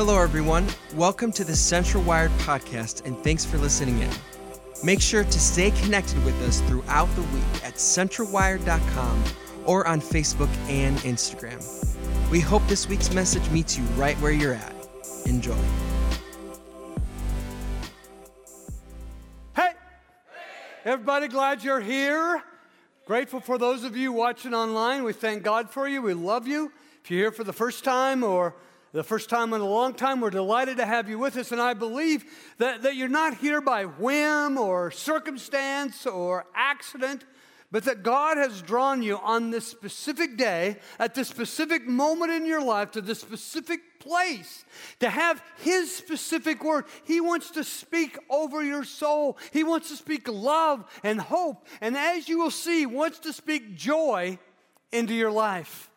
Hello, everyone. Welcome to the Central Wired podcast, and thanks for listening in. Make sure to stay connected with us throughout the week at centralwired.com or on Facebook and Instagram. We hope this week's message meets you right where you're at. Enjoy. Hey! Everybody, glad you're here. Grateful for those of you watching online. We thank God for you. We love you. If you're here for the first time or the first time in a long time, we're delighted to have you with us. And I believe that, that you're not here by whim or circumstance or accident, but that God has drawn you on this specific day, at this specific moment in your life, to this specific place to have His specific word. He wants to speak over your soul, He wants to speak love and hope. And as you will see, wants to speak joy into your life.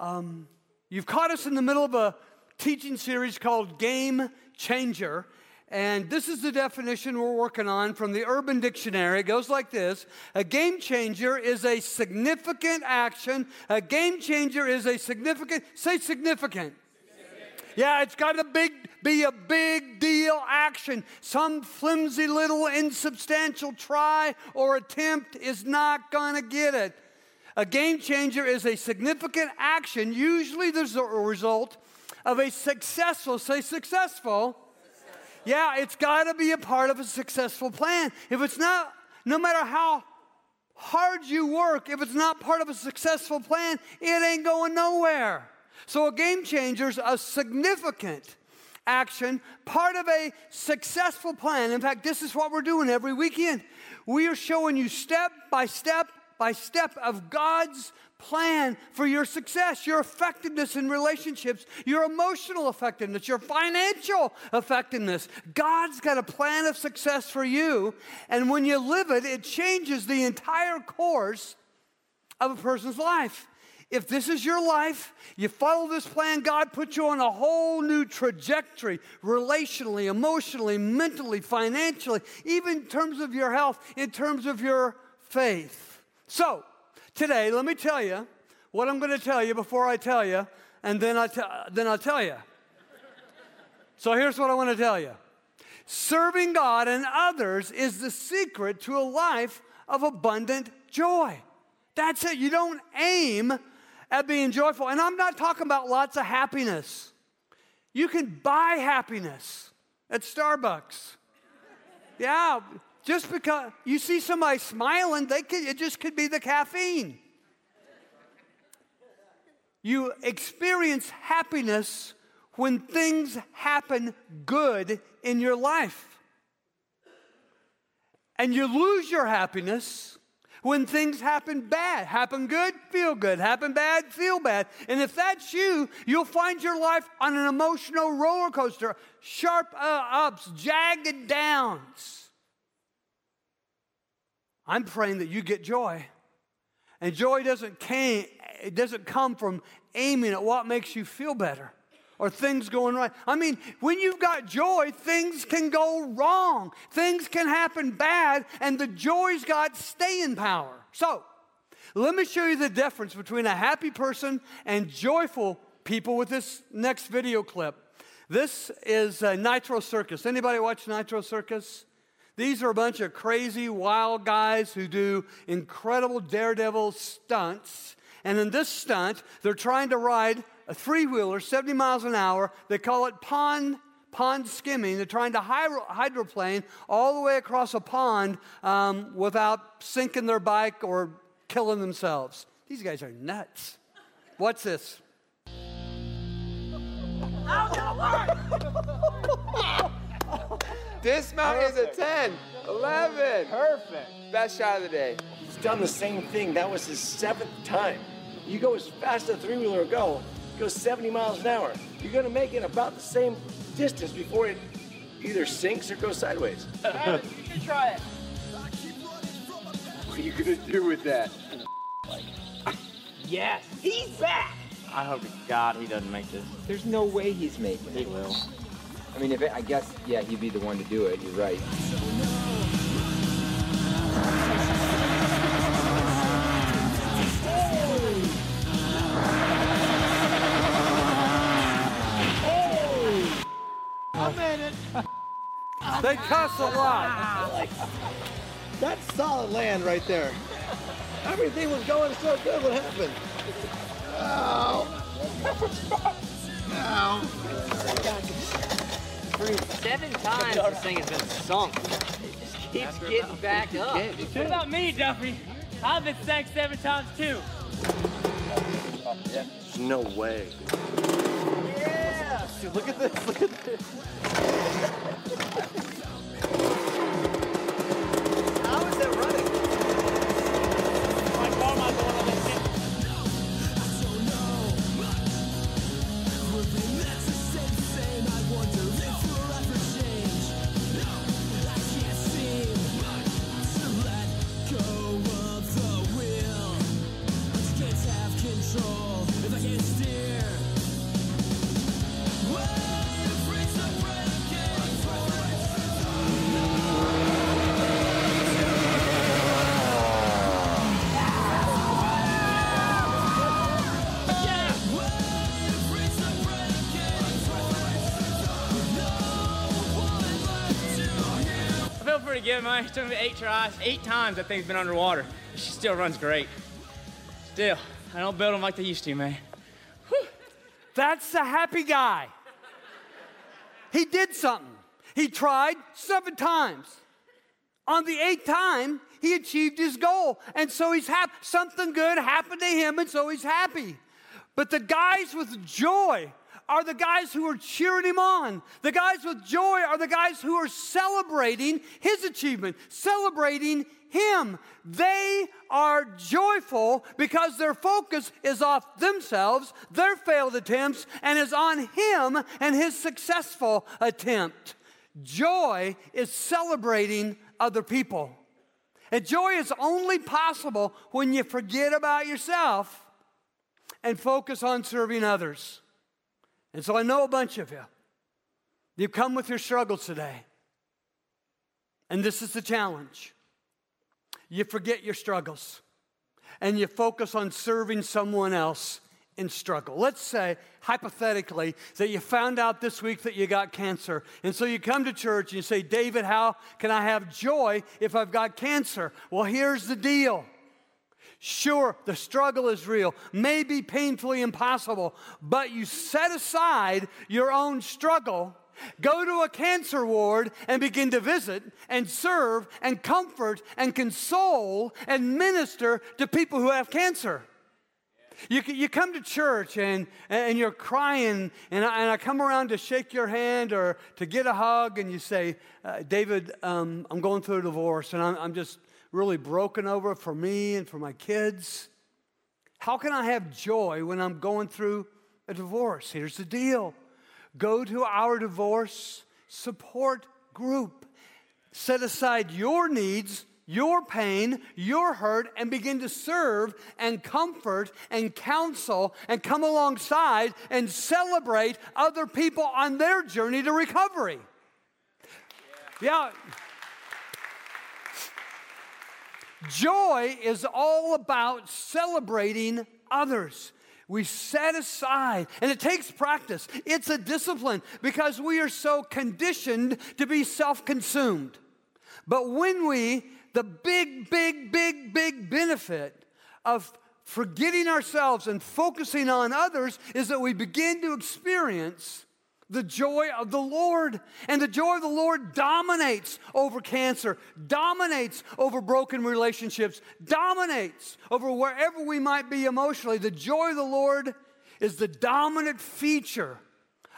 Um, You've caught us in the middle of a teaching series called Game Changer. And this is the definition we're working on from the Urban Dictionary. It goes like this A game changer is a significant action. A game changer is a significant, say significant. Yeah, it's got to big, be a big deal action. Some flimsy little insubstantial try or attempt is not going to get it. A game changer is a significant action, usually the result of a successful, say successful. Yeah, it's got to be a part of a successful plan. If it's not, no matter how hard you work, if it's not part of a successful plan, it ain't going nowhere. So a game changer is a significant action, part of a successful plan. In fact, this is what we're doing every weekend. We are showing you step by step by step of God's plan for your success, your effectiveness in relationships, your emotional effectiveness, your financial effectiveness. God's got a plan of success for you, and when you live it, it changes the entire course of a person's life. If this is your life, you follow this plan, God puts you on a whole new trajectory, relationally, emotionally, mentally, financially, even in terms of your health, in terms of your faith. So, today, let me tell you what I'm going to tell you before I tell you, and then, I t- then I'll tell you. So, here's what I want to tell you Serving God and others is the secret to a life of abundant joy. That's it. You don't aim at being joyful. And I'm not talking about lots of happiness. You can buy happiness at Starbucks. Yeah, just because you see somebody smiling, they could, it just could be the caffeine. You experience happiness when things happen good in your life. And you lose your happiness when things happen bad. Happen good, feel good. Happen bad, feel bad. And if that's you, you'll find your life on an emotional roller coaster sharp uh, ups, jagged downs. I'm praying that you get joy. And joy doesn't, came, it doesn't come from aiming at what makes you feel better or things going right. I mean, when you've got joy, things can go wrong, things can happen bad, and the joy's got staying power. So, let me show you the difference between a happy person and joyful people with this next video clip. This is uh, Nitro Circus. Anybody watch Nitro Circus? These are a bunch of crazy, wild guys who do incredible daredevil stunts. And in this stunt, they're trying to ride a three wheeler, 70 miles an hour. They call it pond, pond skimming. They're trying to hydroplane all the way across a pond um, without sinking their bike or killing themselves. These guys are nuts. What's this? Dismount Perfect. is a 10. 11. Perfect. Best shot of the day. He's done the same thing. That was his seventh time. You go as fast as a three wheeler go, go 70 miles an hour. You're going to make it about the same distance before it either sinks or goes sideways. Travis, you can try it. What are you going to do with that? yes, he's back. I hope to God he doesn't make this. There's no way he's making it. He will. I mean, if it, I guess, yeah, he'd be the one to do it. You're right. I'm in it. They cuss a lot. That's solid land right there. Everything was going so good. What happened? Seven times this thing has been sunk. It just keeps getting back up. What about me, Duffy? I've been sank seven times too. No way. Dude, look at this. Look at this. Pretty good, man. It took me eight tries. Eight times that thing's been underwater. She still runs great. Still, I don't build them like they used to, man. That's the happy guy. He did something. He tried seven times. On the eighth time, he achieved his goal. And so he's happy. Something good happened to him, and so he's happy. But the guys with joy are the guys who are cheering him on. The guys with joy are the guys who are celebrating his achievement, celebrating him. They are joyful because their focus is off themselves, their failed attempts, and is on him and his successful attempt. Joy is celebrating other people. And joy is only possible when you forget about yourself and focus on serving others. And so I know a bunch of you. You've come with your struggles today. And this is the challenge. You forget your struggles and you focus on serving someone else in struggle. Let's say, hypothetically, that you found out this week that you got cancer. And so you come to church and you say, David, how can I have joy if I've got cancer? Well, here's the deal. Sure, the struggle is real, may be painfully impossible, but you set aside your own struggle, go to a cancer ward and begin to visit and serve and comfort and console and minister to people who have cancer. You, you come to church and, and you're crying, and I, and I come around to shake your hand or to get a hug, and you say, uh, David, um, I'm going through a divorce, and I'm, I'm just really broken over for me and for my kids. How can I have joy when I'm going through a divorce? Here's the deal go to our divorce support group, set aside your needs your pain, your hurt, and begin to serve and comfort and counsel and come alongside and celebrate other people on their journey to recovery. Yeah. Joy is all about celebrating others. We set aside, and it takes practice. It's a discipline because we are so conditioned to be self consumed. But when we the big, big, big, big benefit of forgetting ourselves and focusing on others is that we begin to experience the joy of the Lord. And the joy of the Lord dominates over cancer, dominates over broken relationships, dominates over wherever we might be emotionally. The joy of the Lord is the dominant feature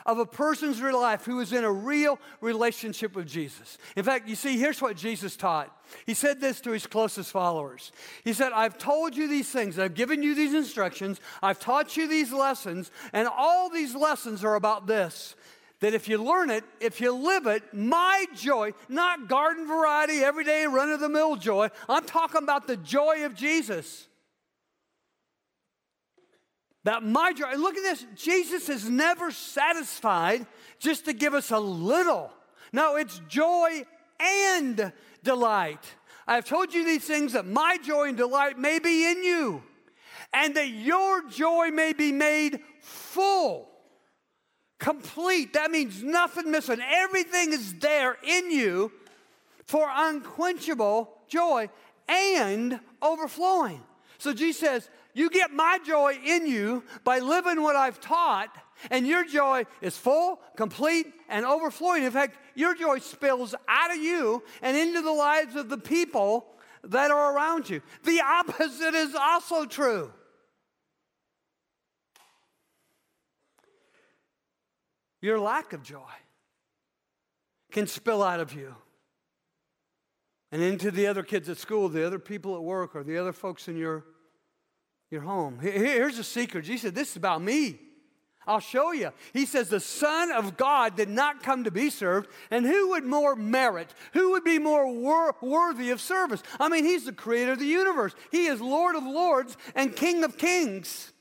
of a person's real life who is in a real relationship with Jesus. In fact, you see, here's what Jesus taught. He said this to his closest followers. He said, I've told you these things, I've given you these instructions, I've taught you these lessons, and all these lessons are about this. That if you learn it, if you live it, my joy, not garden variety, everyday run of the mill joy, I'm talking about the joy of Jesus. That my joy, and look at this, Jesus is never satisfied just to give us a little. No, it's joy and delight. I have told you these things that my joy and delight may be in you, and that your joy may be made full. complete. That means nothing missing. Everything is there in you for unquenchable joy and overflowing. So Jesus says, You get my joy in you by living what I've taught, and your joy is full, complete, and overflowing. In fact, your joy spills out of you and into the lives of the people that are around you. The opposite is also true. Your lack of joy can spill out of you and into the other kids at school, the other people at work, or the other folks in your, your home. Here's a secret. Jesus said, This is about me. I'll show you. He says, The Son of God did not come to be served, and who would more merit? Who would be more wor- worthy of service? I mean, He's the creator of the universe, He is Lord of lords and King of kings.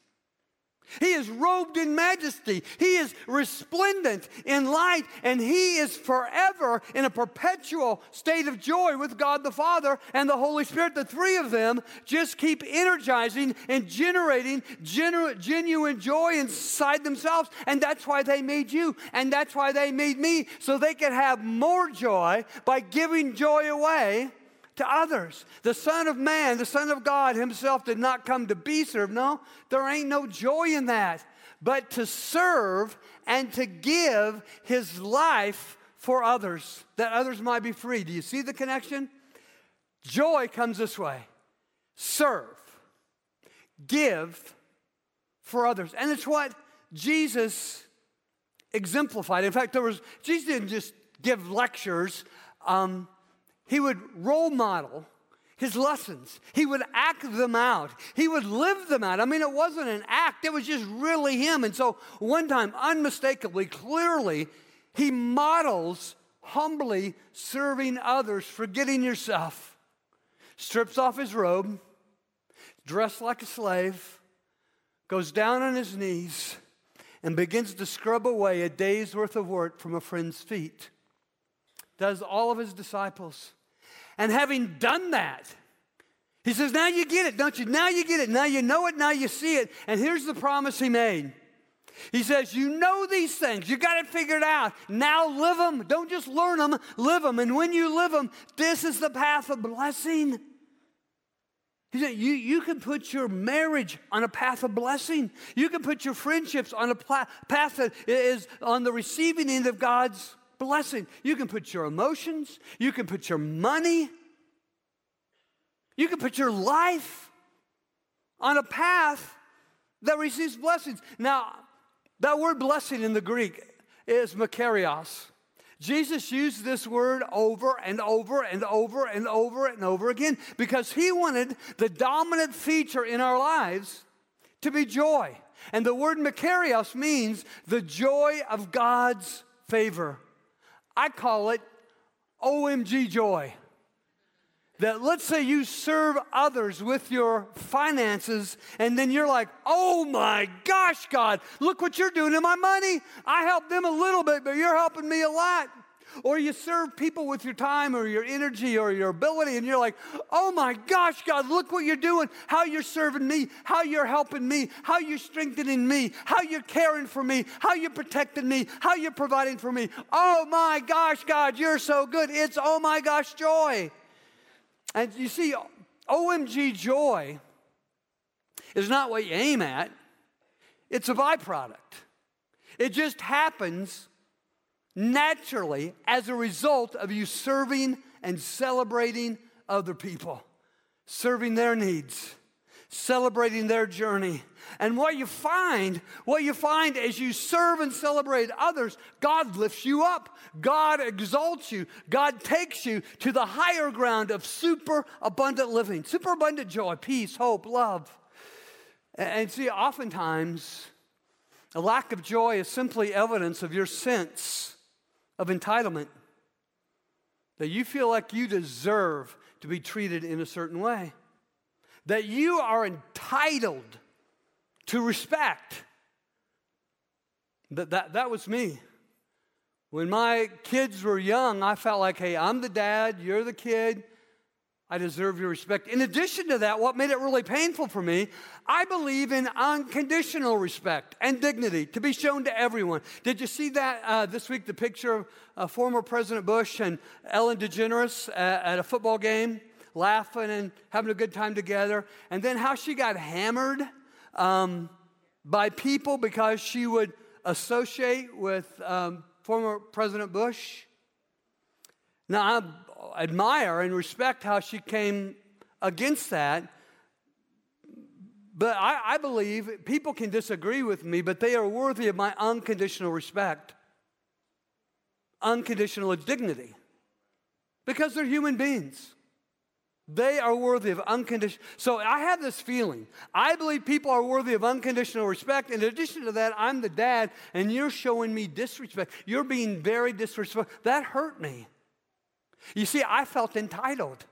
He is robed in majesty. He is resplendent in light, and He is forever in a perpetual state of joy with God the Father and the Holy Spirit. The three of them just keep energizing and generating genu- genuine joy inside themselves. And that's why they made you, and that's why they made me, so they could have more joy by giving joy away to others. The Son of Man, the Son of God Himself did not come to be served. No, there ain't no joy in that, but to serve and to give His life for others, that others might be free. Do you see the connection? Joy comes this way serve, give for others. And it's what Jesus exemplified. In fact, there was, Jesus didn't just give lectures. Um, he would role model his lessons. He would act them out. He would live them out. I mean, it wasn't an act, it was just really him. And so, one time, unmistakably, clearly, he models humbly serving others, forgetting yourself. Strips off his robe, dressed like a slave, goes down on his knees, and begins to scrub away a day's worth of work from a friend's feet. Does all of his disciples. And having done that, he says, Now you get it, don't you? Now you get it. Now you know it. Now you see it. And here's the promise he made. He says, You know these things. You got it figured out. Now live them. Don't just learn them, live them. And when you live them, this is the path of blessing. He said, you, you can put your marriage on a path of blessing. You can put your friendships on a path that is on the receiving end of God's blessing. You can put your emotions, you can put your money, you can put your life on a path that receives blessings. Now, that word blessing in the Greek is makarios. Jesus used this word over and over and over and over and over again because he wanted the dominant feature in our lives to be joy. And the word makarios means the joy of God's favor. I call it OMG joy. That let's say you serve others with your finances, and then you're like, oh my gosh, God, look what you're doing to my money. I helped them a little bit, but you're helping me a lot. Or you serve people with your time or your energy or your ability, and you're like, oh my gosh, God, look what you're doing, how you're serving me, how you're helping me, how you're strengthening me, how you're caring for me, how you're protecting me, how you're providing for me. Oh my gosh, God, you're so good. It's oh my gosh, joy. And you see, OMG joy is not what you aim at, it's a byproduct. It just happens naturally as a result of you serving and celebrating other people, serving their needs, celebrating their journey. And what you find, what you find as you serve and celebrate others, God lifts you up. God exalts you. God takes you to the higher ground of super abundant living, super abundant joy, peace, hope, love. And see, oftentimes, a lack of joy is simply evidence of your sense of entitlement. That you feel like you deserve to be treated in a certain way. That you are entitled to respect. That, that, that was me. When my kids were young, I felt like, hey, I'm the dad, you're the kid. I deserve your respect. In addition to that, what made it really painful for me, I believe in unconditional respect and dignity to be shown to everyone. Did you see that uh, this week, the picture of uh, former President Bush and Ellen DeGeneres at, at a football game, laughing and having a good time together? And then how she got hammered um, by people because she would associate with um, former President Bush? Now, I admire and respect how she came against that. But I, I, believe people can disagree with me, but they are worthy of my unconditional respect, unconditional dignity, because they're human beings. They are worthy of unconditional. So I have this feeling. I believe people are worthy of unconditional respect. In addition to that, I'm the dad, and you're showing me disrespect. You're being very disrespectful. That hurt me. You see, I felt entitled.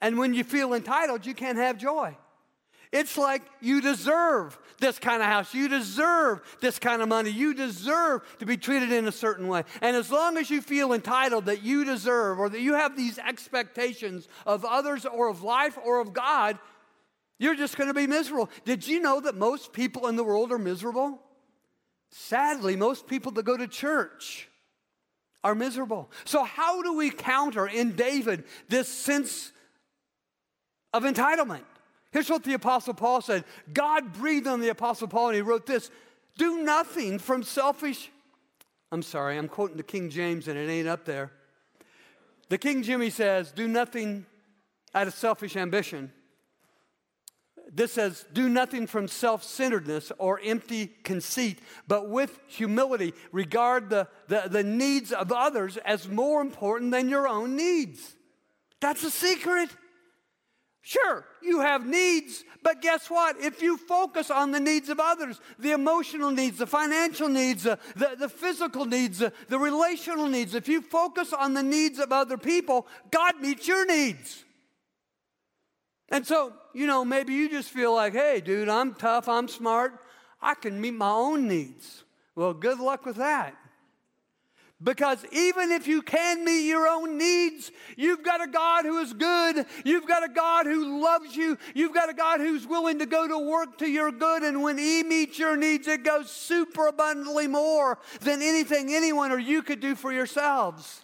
And when you feel entitled, you can't have joy. It's like you deserve this kind of house. You deserve this kind of money. You deserve to be treated in a certain way. And as long as you feel entitled that you deserve or that you have these expectations of others or of life or of God, you're just going to be miserable. Did you know that most people in the world are miserable? Sadly, most people that go to church are miserable. So, how do we counter in David this sense of entitlement? Here's what the Apostle Paul said God breathed on the Apostle Paul, and he wrote this Do nothing from selfish. I'm sorry, I'm quoting the King James, and it ain't up there. The King Jimmy says, Do nothing out of selfish ambition this says, do nothing from self centeredness or empty conceit, but with humility regard the, the, the, needs of others as more important than your own needs. That's a secret. Sure, you have needs, but guess what? If you focus on the needs of others, the emotional needs, the financial needs, uh, the, the physical needs, uh, the relational needs, if you focus on the needs of other people, God meets your needs. And so, you know, maybe you just feel like, hey, dude, I'm tough, I'm smart, I can meet my own needs. Well, good luck with that. Because even if you can meet your own needs, you've got a God who is good. You've got a God who loves you. You've got a God who's willing to go to work to your good. And when He meets your needs, it goes super abundantly more than anything anyone or you could do for yourselves.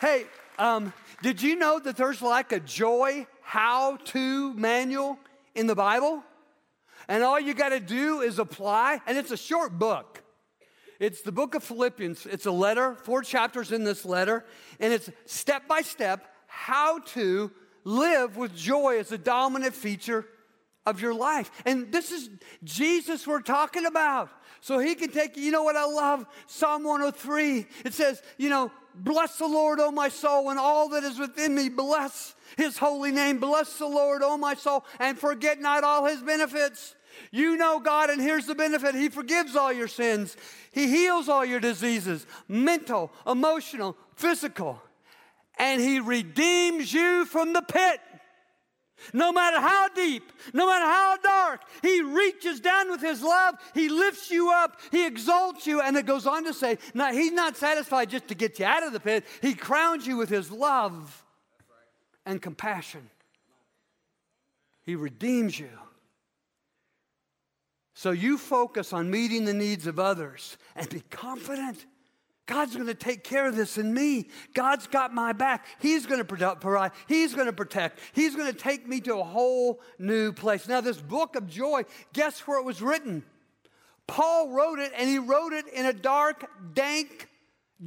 Hey, um, did you know that there's like a joy how to manual in the Bible? And all you got to do is apply, and it's a short book. It's the book of Philippians. It's a letter, four chapters in this letter, and it's step by step how to live with joy as a dominant feature of your life. And this is Jesus we're talking about. So he can take, you know what I love? Psalm 103. It says, you know, Bless the Lord, O my soul, and all that is within me. Bless his holy name. Bless the Lord, O my soul, and forget not all his benefits. You know God, and here's the benefit He forgives all your sins, He heals all your diseases mental, emotional, physical, and He redeems you from the pit. No matter how deep, no matter how dark, He reaches down with His love. He lifts you up. He exalts you. And it goes on to say, now, He's not satisfied just to get you out of the pit, He crowns you with His love and compassion. He redeems you. So you focus on meeting the needs of others and be confident God's going to take care of this in me. God's got my back. He's going to provide. He's going to protect. He's going to take me to a whole new place. Now, this book of joy, guess where it was written? Paul wrote it, and he wrote it in a dark, dank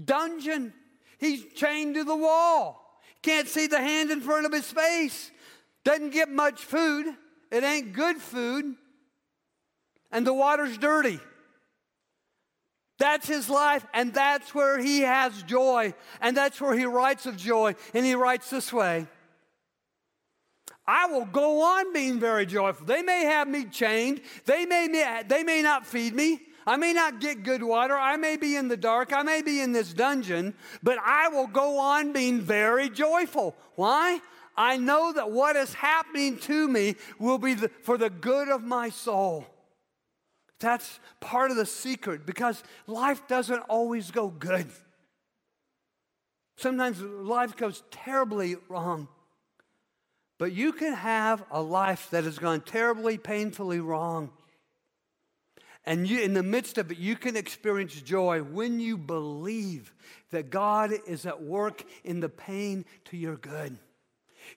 dungeon. He's chained to the wall. Can't see the hand in front of his face. Doesn't get much food. It ain't good food. And the water's dirty. That's his life, and that's where he has joy, and that's where he writes of joy. And he writes this way I will go on being very joyful. They may have me chained, they may, they may not feed me. I may not get good water. I may be in the dark. I may be in this dungeon, but I will go on being very joyful. Why? I know that what is happening to me will be the, for the good of my soul. That's part of the secret because life doesn't always go good. Sometimes life goes terribly wrong. But you can have a life that has gone terribly, painfully wrong. And you, in the midst of it, you can experience joy when you believe that God is at work in the pain to your good.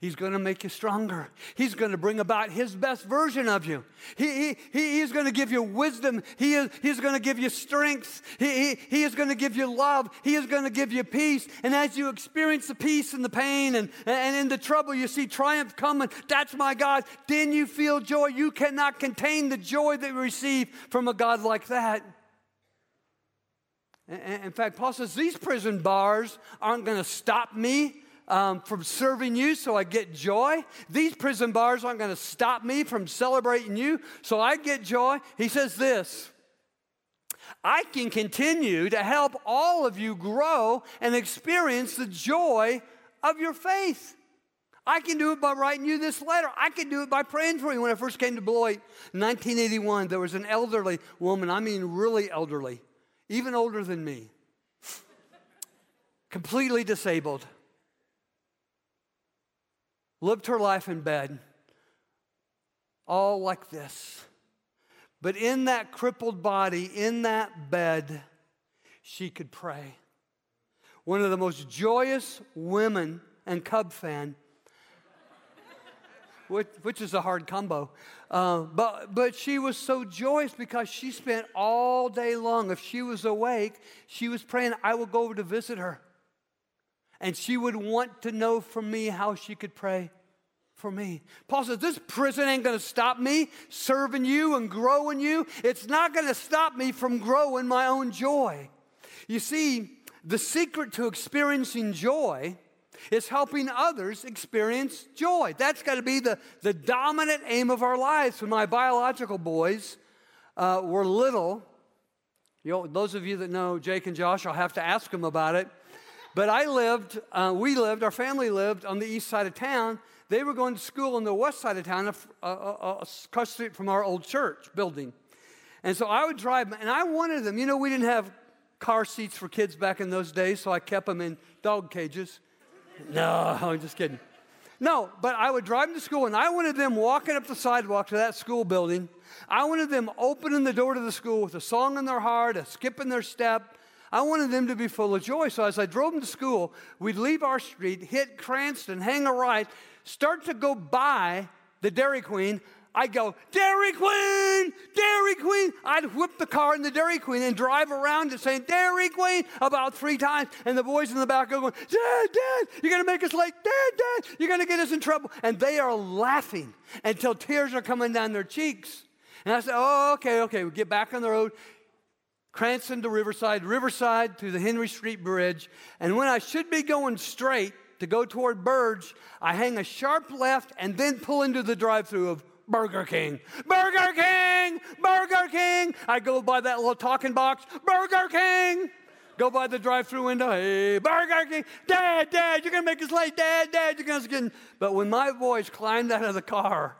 He's going to make you stronger. He's going to bring about His best version of you. He, he, he's going to give you wisdom. He is, he's going to give you strength. He, he, he is going to give you love. He is going to give you peace. And as you experience the peace and the pain and, and in the trouble, you see triumph coming. That's my God. Then you feel joy. You cannot contain the joy that you receive from a God like that. In fact, Paul says these prison bars aren't going to stop me um, from serving you so I get joy. These prison bars aren't going to stop me from celebrating you so I get joy. He says this I can continue to help all of you grow and experience the joy of your faith. I can do it by writing you this letter. I can do it by praying for you. When I first came to Beloit in 1981, there was an elderly woman, I mean, really elderly, even older than me, completely disabled lived her life in bed, all like this. But in that crippled body, in that bed, she could pray. One of the most joyous women and Cub fan, which, which is a hard combo. Uh, but, but she was so joyous because she spent all day long, if she was awake, she was praying, I will go over to visit her and she would want to know from me how she could pray for me. Paul says, This prison ain't to stop me serving you and growing you. It's not to stop me from growing my own joy. You see, the secret to experiencing joy is helping others experience joy. That's got to be the, the dominant aim of our lives. When my biological boys uh, were little, you know, those of you that know Jake and Josh, I'll have to ask them about it. But I lived, uh, we lived, our family lived on the east side of town. They were going to school on the west side of town, across the street from our old church building. And so I would drive, and I wanted them, you know, we didn't have car seats for kids back in those days, so I kept them in dog cages. No, I'm just kidding. No, but I would drive them to school, and I wanted them walking up the sidewalk to that school building. I wanted them opening the door to the school with a song in their heart, a skip in their step, I wanted them to be full of joy. So as I drove them to school, we'd leave our street, hit Cranston, hang a right, start to go by the Dairy Queen. I'd go, Dairy Queen, Dairy Queen. I'd whip the car in the Dairy Queen and drive around it saying, Dairy Queen, about three times. And the boys in the back are going, Dad, Dad, you're going to make us late. Dad, Dad, you're going to get us in trouble. And they are laughing until tears are coming down their cheeks. And I said, Oh, okay, okay. We get back on the road. Cranston to Riverside, Riverside to the Henry Street Bridge. And when I should be going straight to go toward Burge, I hang a sharp left and then pull into the drive through of Burger King. Burger King! Burger King! I go by that little talking box. Burger King! Go by the drive through window. Hey, Burger King! Dad, Dad, you're to make us late. Dad, Dad, you're get. But when my boys climbed out of the car,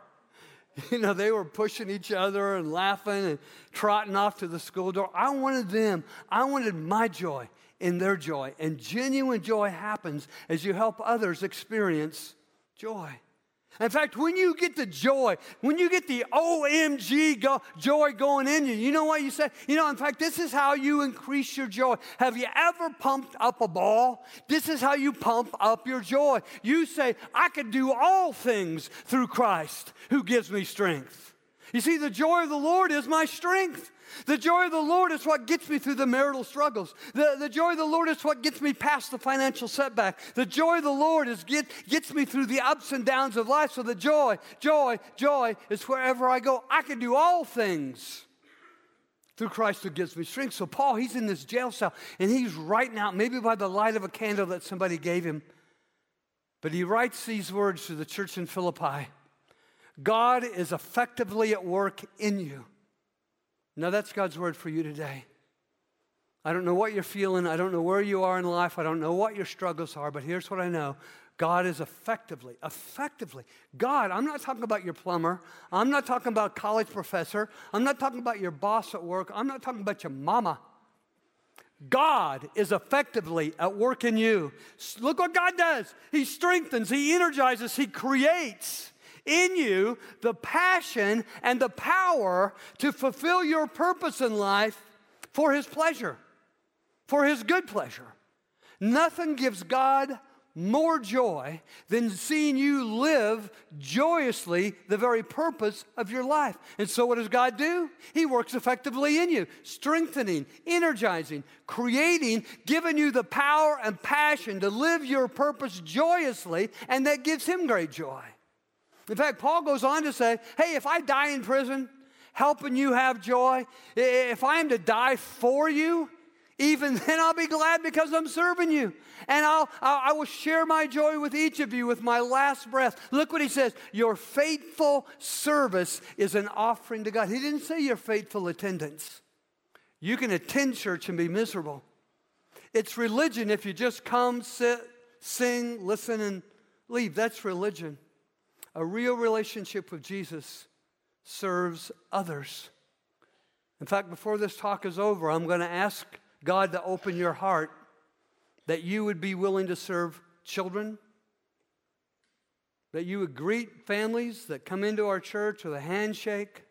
You know, they were pushing each other and laughing and trotting off to the school door. I wanted them, I wanted my joy in their joy. And genuine joy happens as you help others experience joy. In fact, when you get the joy, when you get the OMG go, joy going in you, you know what you say? You know, in fact, this is how you increase your joy. Have you ever pumped up a ball? This is how you pump up your joy. You say, I can do all things through Christ who gives me strength. You see, the joy of the Lord is my strength. The joy of the Lord is what gets me through the marital struggles. The, the joy of the Lord is what gets me past the financial setback. The joy of the Lord is get, gets me through the ups and downs of life. So the joy, joy, joy is wherever I go. I can do all things through Christ who gives me strength. So Paul, he's in this jail cell and he's writing out, maybe by the light of a candle that somebody gave him, but he writes these words to the church in Philippi God is effectively at work in you now, that's God's word for you today. I don't know what you're feeling. I don't know where you are in life. I don't know what your struggles are, but here's what I know God is effectively, effectively, God, I'm not talking about your plumber. I'm not talking about college professor. I'm not talking about your boss at work. I'm not talking about your mama. God is effectively at work in you. Look what God does. He strengthens, He energizes, He creates in you the passion and the power to fulfill your purpose in life for His pleasure, for His good pleasure. Nothing gives God more joy than seeing you live joyously the very purpose of your life. And so, what does God do? He works effectively in you, strengthening, energizing, creating, giving you the power and passion to live your purpose joyously, and that gives Him great joy. In fact, Paul goes on to say, Hey, if I die in prison, helping you have joy, if I am to die for you, even then I'll be glad because I'm serving you. And I'll, I'll, share my joy with each of you with my last breath. Look what he says Your faithful service is an offering to God. He didn't say your faithful attendance. You can attend church and be miserable. It's religion if you just come, sit, sing, listen, and leave. That's religion. A real relationship with Jesus serves others. In fact, before this talk is over, I'm going to ask God to open your heart that you would be willing to serve children, that you would greet families that come into our church with a handshake,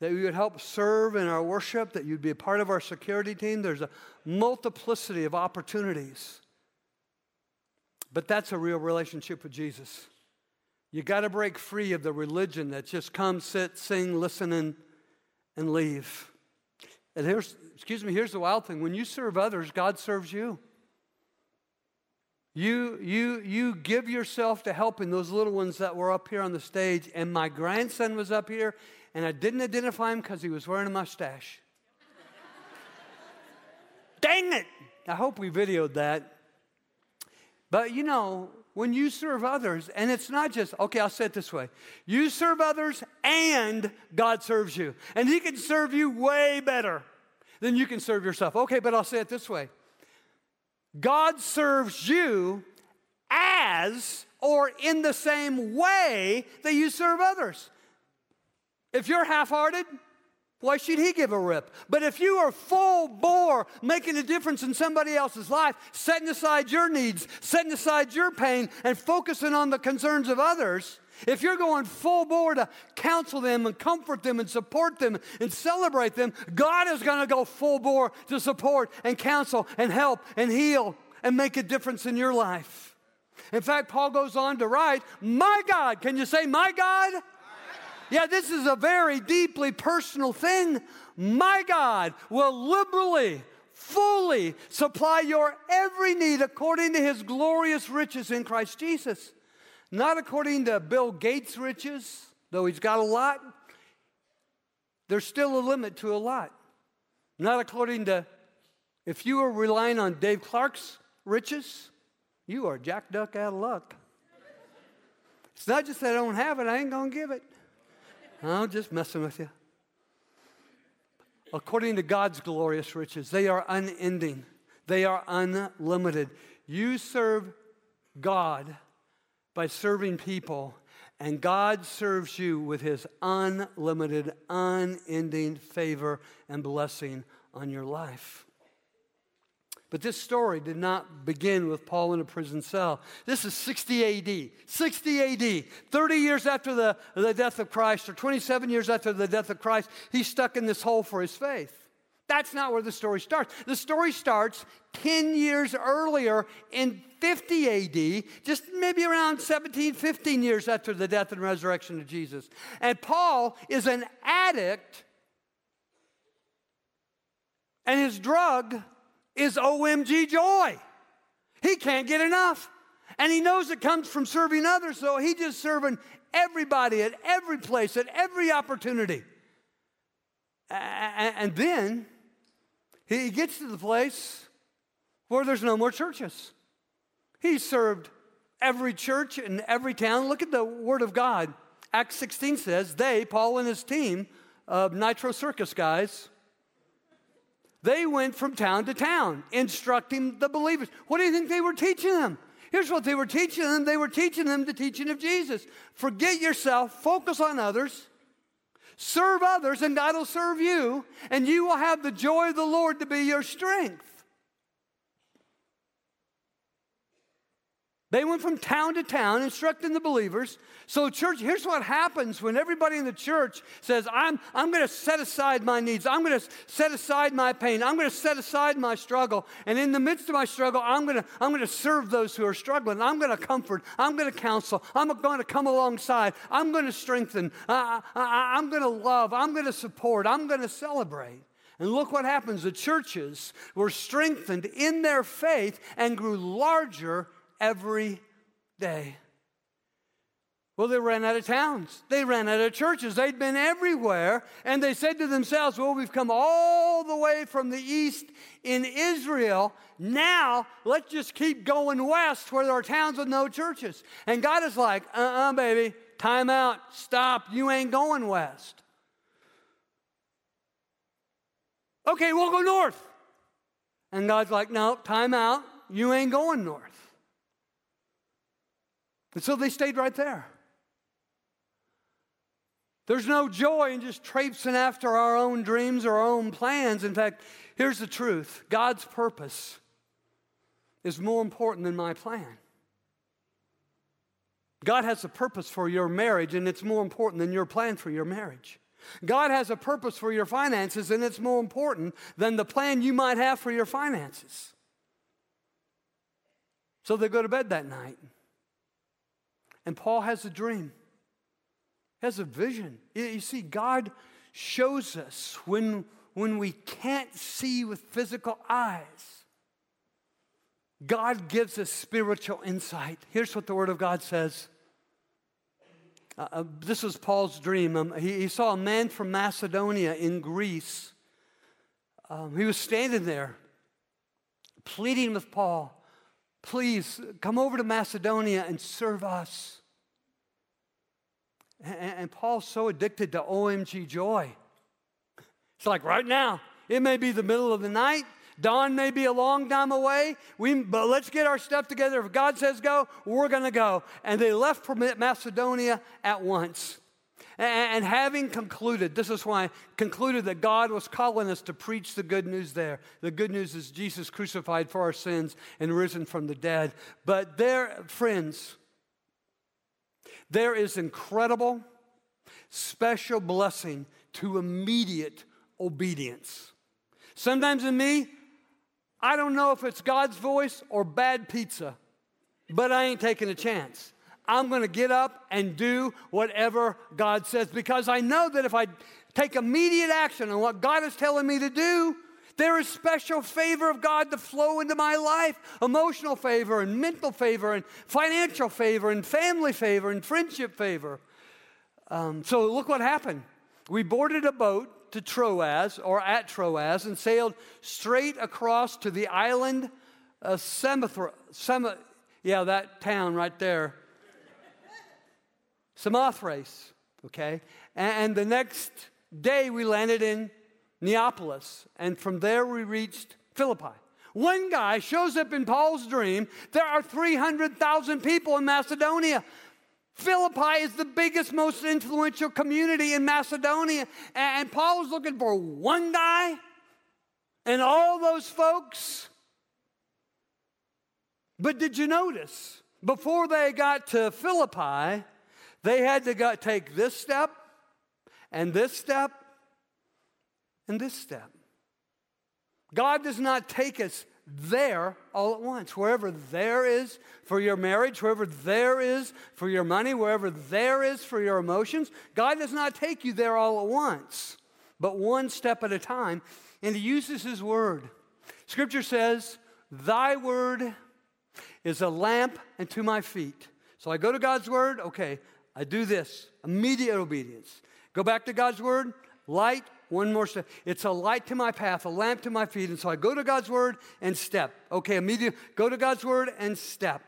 that you would help serve in our worship, that you'd be a part of our security team. There's a multiplicity of opportunities. But that's a real relationship with Jesus. You got to break free of the religion that just come, sit, sing, listen, and, and leave. And here's, excuse me, here's the wild thing when you serve others, God serves you. You, you, you give yourself to helping those little ones that were up here on the stage, and my grandson was up here, and I didn't identify him because he was wearing a mustache. Dang it! I hope we videoed that. But you know, when you serve others, and it's not just, okay, I'll say it this way you serve others and God serves you. And He can serve you way better than you can serve yourself. Okay, but I'll say it this way God serves you as or in the same way that you serve others. If you're half hearted, why should he give a rip? But if you are full bore, making a difference in somebody else's life, setting aside your needs, setting aside your pain, and focusing on the concerns of others, if you're going full bore to counsel them and comfort them and support them and celebrate them, God is going to go full bore to support and counsel and help and heal and make a difference in your life. In fact, Paul goes on to write, My God, can you say, My God? Yeah, this is a very deeply personal thing. My God will liberally, fully supply your every need according to his glorious riches in Christ Jesus. Not according to Bill Gates' riches, though he's got a lot. There's still a limit to a lot. Not according to, if you are relying on Dave Clark's riches, you are jack duck out of luck. It's not just that I don't have it, I ain't gonna give it. I'm just messing with you. According to God's glorious riches, they are unending, they are unlimited. You serve God by serving people, and God serves you with his unlimited, unending favor and blessing on your life. But this story did not begin with Paul in a prison cell. This is 60 AD. 60 AD. 30 years after the, the death of Christ, or 27 years after the death of Christ, he's stuck in this hole for his faith. That's not where the story starts. The story starts 10 years earlier in 50 AD, just maybe around 17, 15 years after the death and resurrection of Jesus. And Paul is an addict, and his drug is OMG joy. He can't get enough. And he knows it comes from serving others, so he just serving everybody at every place, at every opportunity. And then he gets to the place where there's no more churches. He served every church in every town. Look at the Word of God. Acts 16 says, they, Paul and his team of Nitro Circus guys, they went from town to town instructing the believers. What do you think they were teaching them? Here's what they were teaching them they were teaching them the teaching of Jesus. Forget yourself, focus on others, Serve others, and God will serve you, and you will have the joy of the Lord to be your strength. They went from town to town instructing the believers. So, church, here's what happens when everybody in the church says, I'm, I'm going to set aside my needs. I'm going to set aside my pain. I'm going to set aside my struggle. And in the midst of my struggle, I'm going to, I'm going to serve those who are struggling. I'm going to comfort. I'm going to counsel. I'm going to come alongside. I'm going to strengthen. I, I, I'm going to love. I'm going to support. I'm going to celebrate. And look what happens. The churches were strengthened in their faith and grew larger every day. Well, they ran out of towns. They ran out of churches. They'd been everywhere. And they said to themselves, Well, we've come all the way from the east in Israel. Now, let's just keep going west where there are towns with no churches. And God is like, Uh uh-uh, uh baby, time out, stop. You ain't going west. Okay, we'll go north. And God's like, No, time out. You ain't going north. And so they stayed right there. There's no joy in just traipsing after our own dreams or our own plans. In fact, here's the truth God's purpose is more important than my plan. God has a purpose for your marriage, and it's more important than your plan for your marriage. God has a purpose for your finances, and it's more important than the plan you might have for your finances. So they go to bed that night. And Paul has a dream, has a vision. You see, God shows us when, when we can't see with physical eyes. God gives us spiritual insight. Here's what the Word of God says. Uh, uh, this was Paul's dream. Um, he, he, saw a man from Macedonia in Greece. Um, he was standing there pleading with Paul Please come over to Macedonia and serve us. And, and Paul's so addicted to OMG joy. It's like right now, it may be the middle of the night. Dawn may be a long time away, we, but let's get our stuff together. If God says go, we're going to go. And they left Macedonia at once. And having concluded, this is why I concluded that God was calling us to preach the good news there. The good news is Jesus crucified for our sins and risen from the dead. But there, friends, there is incredible, special blessing to immediate obedience. Sometimes in me, I don't know if it's God's voice or bad pizza, but I ain't taking a chance. I'm going to get up and do whatever God says because I know that if I take immediate action on what God is telling me to do, there is special favor of God to flow into my life emotional favor, and mental favor, and financial favor, and family favor, and friendship favor. Um, so, look what happened. We boarded a boat to Troas or at Troas and sailed straight across to the island of Samothrace. yeah, that town right there. Samothrace, okay? And the next day we landed in Neapolis, and from there we reached Philippi. One guy shows up in Paul's dream. There are 300,000 people in Macedonia. Philippi is the biggest, most influential community in Macedonia. And Paul is looking for one guy and all those folks. But did you notice, before they got to Philippi, they had to go, take this step and this step and this step. God does not take us there all at once. Wherever there is for your marriage, wherever there is for your money, wherever there is for your emotions, God does not take you there all at once, but one step at a time. And He uses His word. Scripture says, Thy word is a lamp unto my feet. So I go to God's word, okay, I do this, immediate obedience. Go back to God's word, light, one more step. It's a light to my path, a lamp to my feet. And so I go to God's word and step. Okay, immediate, go to God's word and step.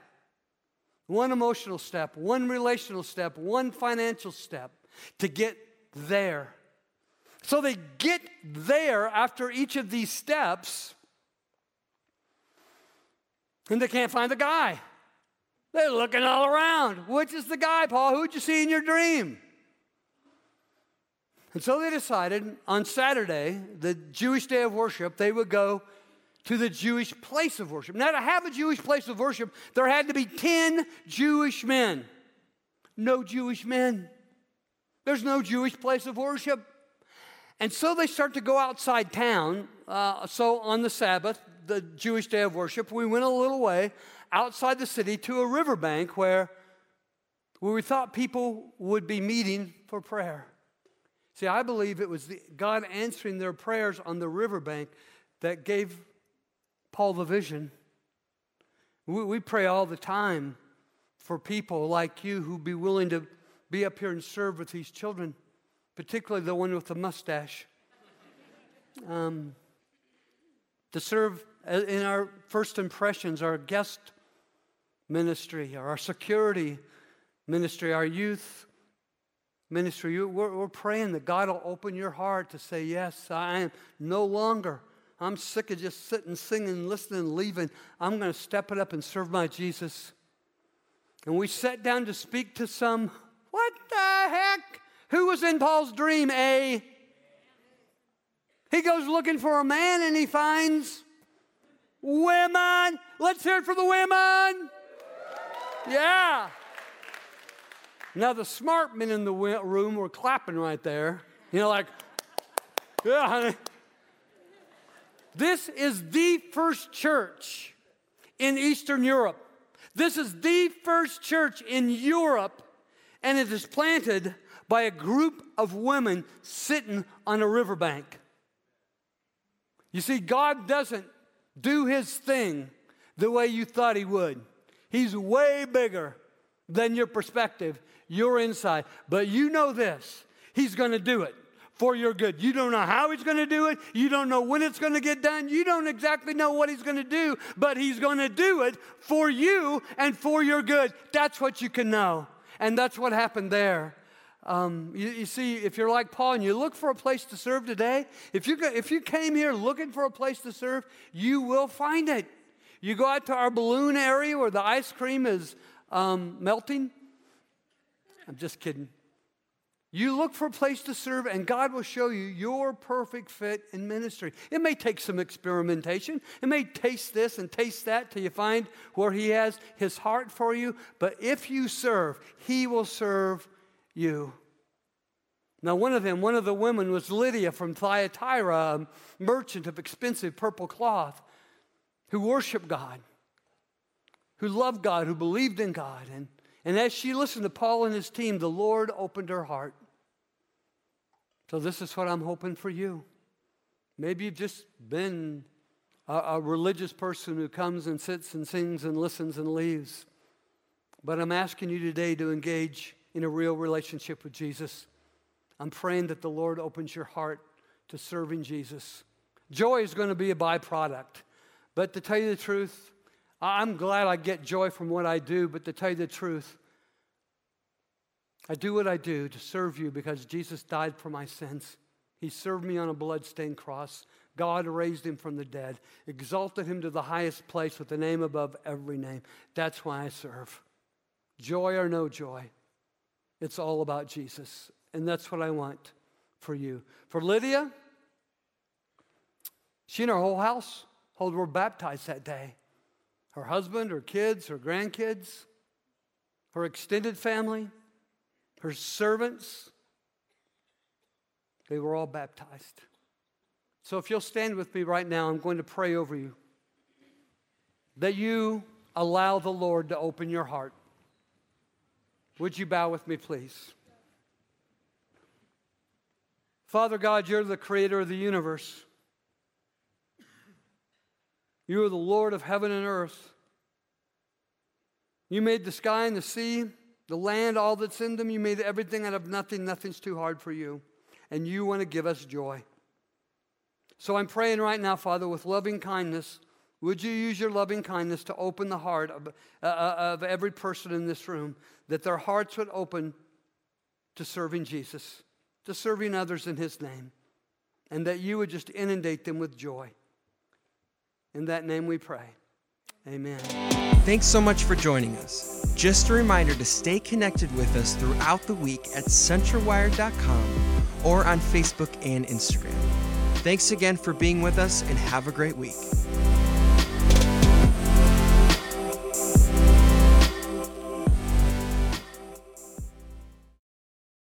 One emotional step, one relational step, one financial step to get there. So they get there after each of these steps, and they can't find the guy. They're looking all around. Which is the guy, Paul? Who'd you see in your dream? And so they decided on Saturday, the Jewish day of worship, they would go to the Jewish place of worship. Now, to have a Jewish place of worship, there had to be 10 Jewish men. No Jewish men. There's no Jewish place of worship. And so they start to go outside town. Uh, so on the Sabbath, the Jewish day of worship, we went a little way outside the city to a riverbank where, where we thought people would be meeting for prayer. See, I believe it was the, God answering their prayers on the riverbank that gave Paul the vision. We, we pray all the time for people like you who be willing to be up here and serve with these children, particularly the one with the mustache. Um, to serve in our first impressions, our guest ministry, our security ministry, our youth ministry. We're, we're praying that God will open your heart to say, Yes, I am no longer I'm sick of just sitting, singing, listening, leaving. I'm going to step it up and serve my Jesus. And we sat down to speak to some, what the heck? Who was in Paul's dream? A. He goes looking for a man and he finds women. Let's hear it for the women. Yeah. Now, the smart men in the room were clapping right there. You know, like, yeah, honey. This is the first church in Eastern Europe. This is the first church in Europe, and it is planted by a group of women sitting on a riverbank. You see, God doesn't do his thing the way you thought he would. He's way bigger than your perspective, your inside. But you know this He's going to do it for your good. You don't know how he's going to do it. You don't know when it's going to get done. You don't exactly know what he's going to do, but he's going to do it for you and for your good. That's what you can know. And that's what happened there. Um, you, you, see, if you're like Paul and you look for a place to serve today, if you, if you came here looking for a place to serve, you will find it. You go out to our balloon area where the ice cream is um, melting. I'm just kidding. You look for a place to serve, and God will show you your perfect fit in ministry. It may take some experimentation. It may taste this and taste that till you find where He has His heart for you. But if you serve, He will serve you. Now, one of them, one of the women was Lydia from Thyatira, a merchant of expensive purple cloth, who worshiped God, who loved God, who believed in God. And and as she listened to Paul and his team, the Lord opened her heart. So, this is what I'm hoping for you. Maybe you've just been a, a, religious person who comes and sits and sings and listens and leaves. But I'm asking you today to engage in a real relationship with Jesus. I'm praying that the Lord opens your heart to serving Jesus. Joy is going to be a byproduct. But to tell you the truth, I'm glad I get joy from what I do, but to tell you the truth, I do what I do to serve you because Jesus died for my sins. He served me on a bloodstained cross. God raised him from the dead, exalted him to the highest place with the name above every name. That's why I serve. Joy or no joy, it's all about Jesus. And that's what I want for you. For Lydia, she and her whole household were baptized that day her husband, her kids, her grandkids, her extended family, her servants. They were all baptized. So if you'll stand with me right now, I'm going to pray over you that you allow the Lord to open your heart. Would you bow with me, please? Father God, you're the creator of the universe. You are the Lord of heaven and earth. You made the sky and the sea, the land, all that's in them. You made everything out of nothing. Nothing's too hard for you. And you want to give us joy. So I'm praying right now, Father, with loving kindness. Would you use your loving kindness to open the heart of, uh, uh of every person in this room, that their hearts would open to serving Jesus, to serving others in His name, and that you would just inundate them with joy. In that name we pray. Amen. Thanks so much for joining us. Just a reminder to stay connected with us throughout the week at centralwired.com or on Facebook and Instagram. Thanks again for being with us and have a great week.